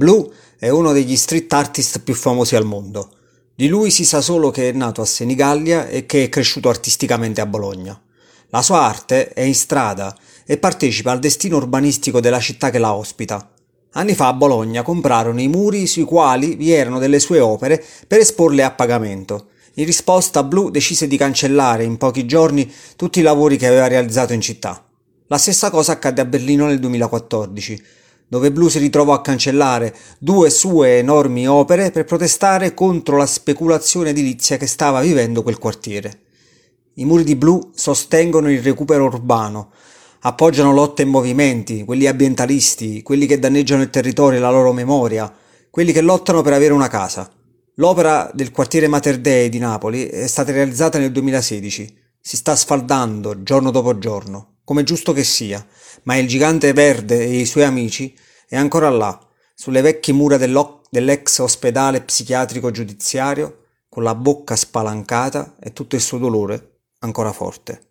Blue è uno degli street artist più famosi al mondo. Di lui si sa solo che è nato a Senigallia e che è cresciuto artisticamente a Bologna. La sua arte è in strada e partecipa al destino urbanistico della città che la ospita. Anni fa a Bologna comprarono i muri sui quali vi erano delle sue opere per esporle a pagamento. In risposta Blue decise di cancellare in pochi giorni tutti i lavori che aveva realizzato in città. La stessa cosa accadde a Berlino nel 2014 dove Blue si ritrovò a cancellare due sue enormi opere per protestare contro la speculazione edilizia che stava vivendo quel quartiere. I muri di Blue sostengono il recupero urbano, appoggiano lotte e movimenti, quelli ambientalisti, quelli che danneggiano il territorio e la loro memoria, quelli che lottano per avere una casa. L'opera del quartiere Mater Dei di Napoli è stata realizzata nel 2016. Si sta sfaldando giorno dopo giorno come giusto che sia, ma il gigante verde e i suoi amici è ancora là, sulle vecchie mura dell'ex ospedale psichiatrico giudiziario, con la bocca spalancata e tutto il suo dolore ancora forte.